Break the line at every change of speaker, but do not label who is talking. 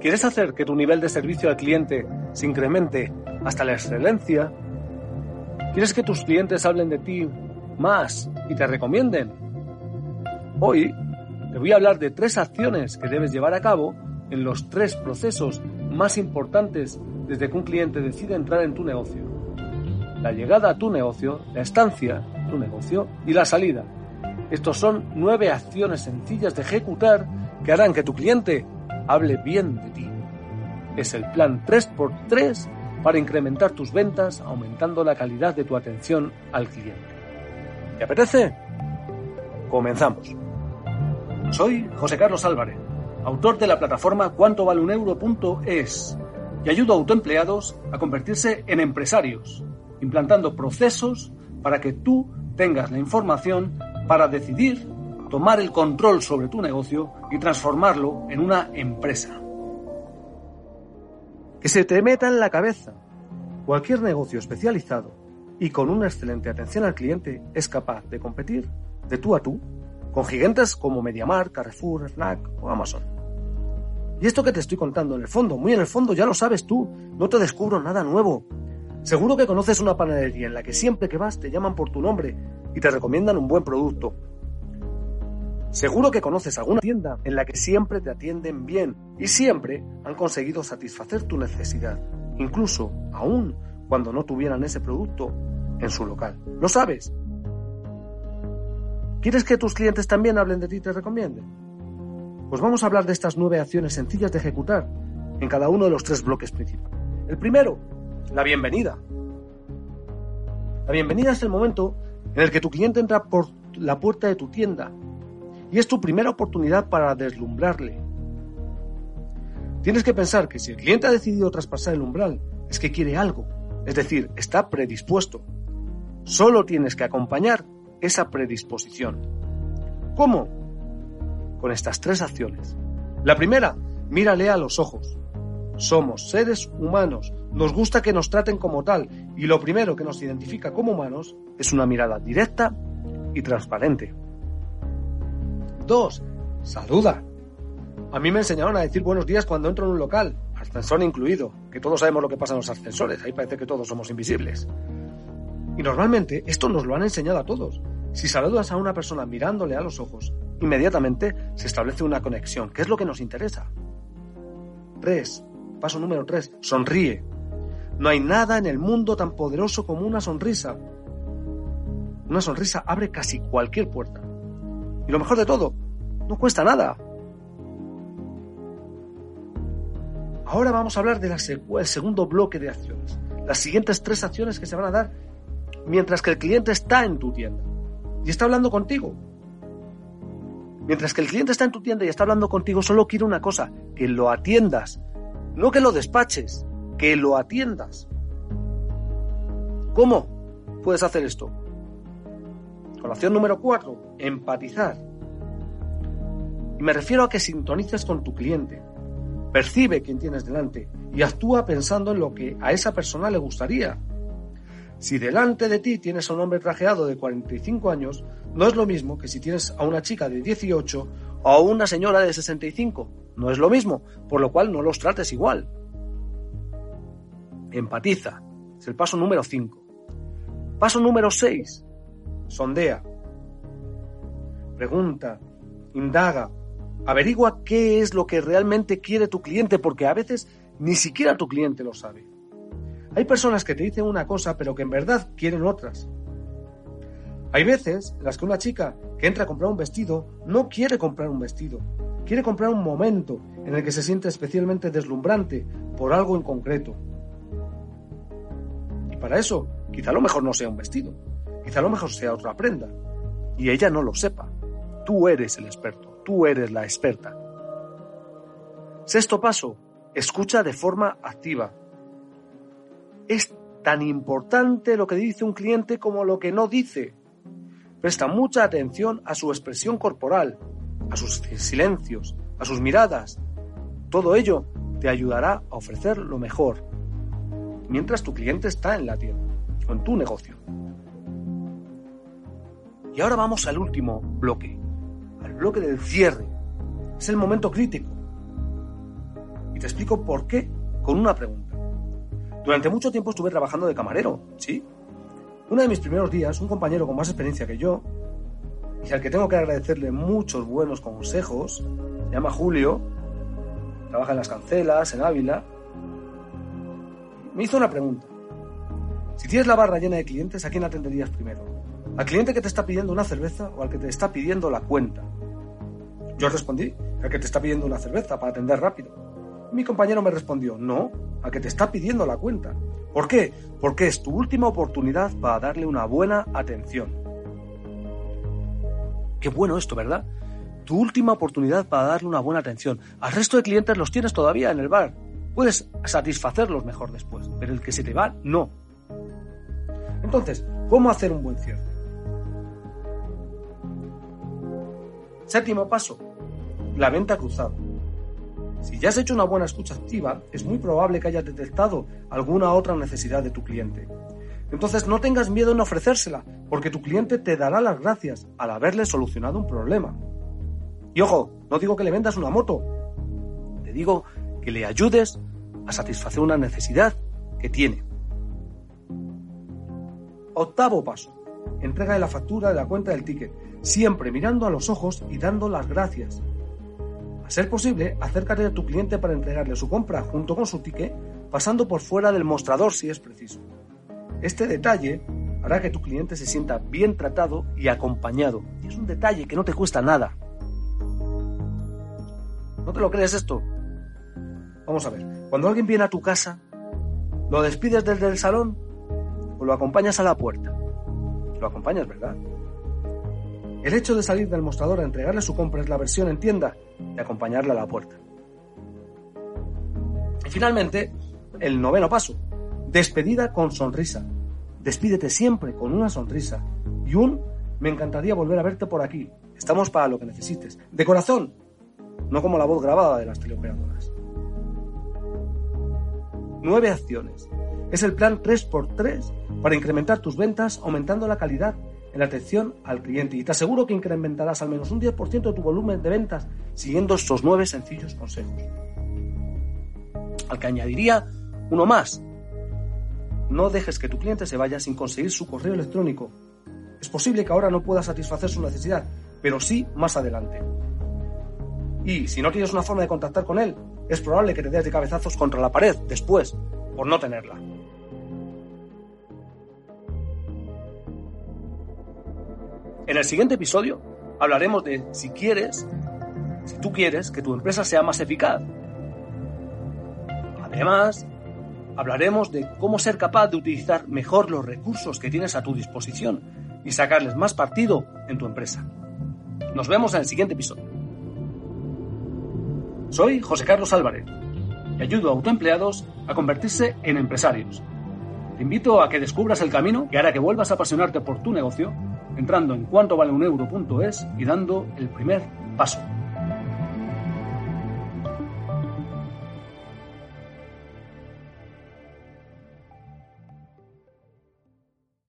¿Quieres hacer que tu nivel de servicio al cliente se incremente hasta la excelencia? ¿Quieres que tus clientes hablen de ti más y te recomienden? Hoy te voy a hablar de tres acciones que debes llevar a cabo en los tres procesos más importantes desde que un cliente decide entrar en tu negocio. La llegada a tu negocio, la estancia, tu negocio y la salida. Estos son nueve acciones sencillas de ejecutar que harán que tu cliente hable bien de ti. Es el plan 3x3 para incrementar tus ventas aumentando la calidad de tu atención al cliente. ¿Te apetece? Comenzamos. Soy José Carlos Álvarez, autor de la plataforma cuantovaleUneuro.es y ayudo a autoempleados a convertirse en empresarios, implantando procesos para que tú tengas la información para decidir tomar el control sobre tu negocio y transformarlo en una empresa. Que se te meta en la cabeza. Cualquier negocio especializado y con una excelente atención al cliente es capaz de competir de tú a tú con gigantes como MediaMarkt, Carrefour, Fnac o Amazon. Y esto que te estoy contando, en el fondo, muy en el fondo, ya lo sabes tú, no te descubro nada nuevo. Seguro que conoces una panadería en la que siempre que vas te llaman por tu nombre y te recomiendan un buen producto. Seguro que conoces alguna tienda en la que siempre te atienden bien y siempre han conseguido satisfacer tu necesidad, incluso aún cuando no tuvieran ese producto en su local. ¿Lo sabes? ¿Quieres que tus clientes también hablen de ti y te recomienden? Pues vamos a hablar de estas nueve acciones sencillas de ejecutar en cada uno de los tres bloques principales. El primero, la bienvenida. La bienvenida es el momento en el que tu cliente entra por la puerta de tu tienda y es tu primera oportunidad para deslumbrarle. Tienes que pensar que si el cliente ha decidido traspasar el umbral, es que quiere algo, es decir, está predispuesto. Solo tienes que acompañar esa predisposición. ¿Cómo? Con estas tres acciones. La primera, mírale a los ojos. Somos seres humanos, nos gusta que nos traten como tal y lo primero que nos identifica como humanos es una mirada directa y transparente. Dos, saluda. A mí me enseñaron a decir buenos días cuando entro en un local, ascensor incluido, que todos sabemos lo que pasa en los ascensores, ahí parece que todos somos invisibles. Y normalmente esto nos lo han enseñado a todos. Si saludas a una persona mirándole a los ojos, inmediatamente se establece una conexión, que es lo que nos interesa. Tres, paso número tres, sonríe. No hay nada en el mundo tan poderoso como una sonrisa. Una sonrisa abre casi cualquier puerta. Y lo mejor de todo, no cuesta nada. Ahora vamos a hablar del segundo bloque de acciones. Las siguientes tres acciones que se van a dar mientras que el cliente está en tu tienda y está hablando contigo. Mientras que el cliente está en tu tienda y está hablando contigo, solo quiere una cosa, que lo atiendas. No que lo despaches, que lo atiendas. ¿Cómo puedes hacer esto? Con la acción número 4, empatizar. Y me refiero a que sintonices con tu cliente. Percibe quién tienes delante y actúa pensando en lo que a esa persona le gustaría. Si delante de ti tienes a un hombre trajeado de 45 años, no es lo mismo que si tienes a una chica de 18 o a una señora de 65. No es lo mismo, por lo cual no los trates igual. Empatiza. Es el paso número 5. Paso número 6 sondea, pregunta, indaga, averigua qué es lo que realmente quiere tu cliente, porque a veces ni siquiera tu cliente lo sabe. Hay personas que te dicen una cosa, pero que en verdad quieren otras. Hay veces en las que una chica que entra a comprar un vestido no quiere comprar un vestido, quiere comprar un momento en el que se siente especialmente deslumbrante por algo en concreto. Y para eso, quizá lo mejor no sea un vestido, Quizá lo mejor sea otra prenda. Y ella no lo sepa. Tú eres el experto, tú eres la experta. Sexto paso, escucha de forma activa. Es tan importante lo que dice un cliente como lo que no dice. Presta mucha atención a su expresión corporal, a sus silencios, a sus miradas. Todo ello te ayudará a ofrecer lo mejor, mientras tu cliente está en la tienda o en tu negocio. Y ahora vamos al último bloque, al bloque del cierre. Es el momento crítico. Y te explico por qué con una pregunta. Durante mucho tiempo estuve trabajando de camarero, ¿sí? Uno de mis primeros días, un compañero con más experiencia que yo, y al que tengo que agradecerle muchos buenos consejos, se llama Julio, trabaja en las cancelas, en Ávila, me hizo una pregunta. Si tienes la barra llena de clientes, ¿a quién atenderías primero? ¿Al cliente que te está pidiendo una cerveza o al que te está pidiendo la cuenta? Yo respondí, al que te está pidiendo una cerveza para atender rápido. Mi compañero me respondió, no, al que te está pidiendo la cuenta. ¿Por qué? Porque es tu última oportunidad para darle una buena atención. Qué bueno esto, ¿verdad? Tu última oportunidad para darle una buena atención. Al resto de clientes los tienes todavía en el bar. Puedes satisfacerlos mejor después, pero el que se te va, no. Entonces, ¿cómo hacer un buen cierre? Séptimo paso, la venta cruzada. Si ya has hecho una buena escucha activa, es muy probable que hayas detectado alguna otra necesidad de tu cliente. Entonces no tengas miedo en ofrecérsela, porque tu cliente te dará las gracias al haberle solucionado un problema. Y ojo, no digo que le vendas una moto, te digo que le ayudes a satisfacer una necesidad que tiene. Octavo paso. Entrega de la factura de la cuenta del ticket, siempre mirando a los ojos y dando las gracias. A ser posible, acércate a tu cliente para entregarle su compra junto con su ticket, pasando por fuera del mostrador si es preciso. Este detalle hará que tu cliente se sienta bien tratado y acompañado. Y es un detalle que no te cuesta nada. ¿No te lo crees esto? Vamos a ver. Cuando alguien viene a tu casa, ¿lo despides desde el salón o lo acompañas a la puerta. Lo acompañas, ¿verdad? El hecho de salir del mostrador a entregarle su compra es la versión en tienda de acompañarle a la puerta. Y finalmente, el noveno paso. Despedida con sonrisa. Despídete siempre con una sonrisa. Y un me encantaría volver a verte por aquí. Estamos para lo que necesites. De corazón. No como la voz grabada de las teleoperadoras. Nueve acciones. Es el plan 3x3 para incrementar tus ventas aumentando la calidad en la atención al cliente y te aseguro que incrementarás al menos un 10% de tu volumen de ventas siguiendo estos nueve sencillos consejos. Al que añadiría uno más. No dejes que tu cliente se vaya sin conseguir su correo electrónico. Es posible que ahora no pueda satisfacer su necesidad, pero sí más adelante. Y si no tienes una forma de contactar con él, es probable que te des de cabezazos contra la pared después por no tenerla. En el siguiente episodio hablaremos de si quieres, si tú quieres que tu empresa sea más eficaz. Además, hablaremos de cómo ser capaz de utilizar mejor los recursos que tienes a tu disposición y sacarles más partido en tu empresa. Nos vemos en el siguiente episodio. Soy José Carlos Álvarez y ayudo a autoempleados a convertirse en empresarios. Te invito a que descubras el camino que hará que vuelvas a apasionarte por tu negocio entrando en cuantovaleuneuro.es y dando el primer paso.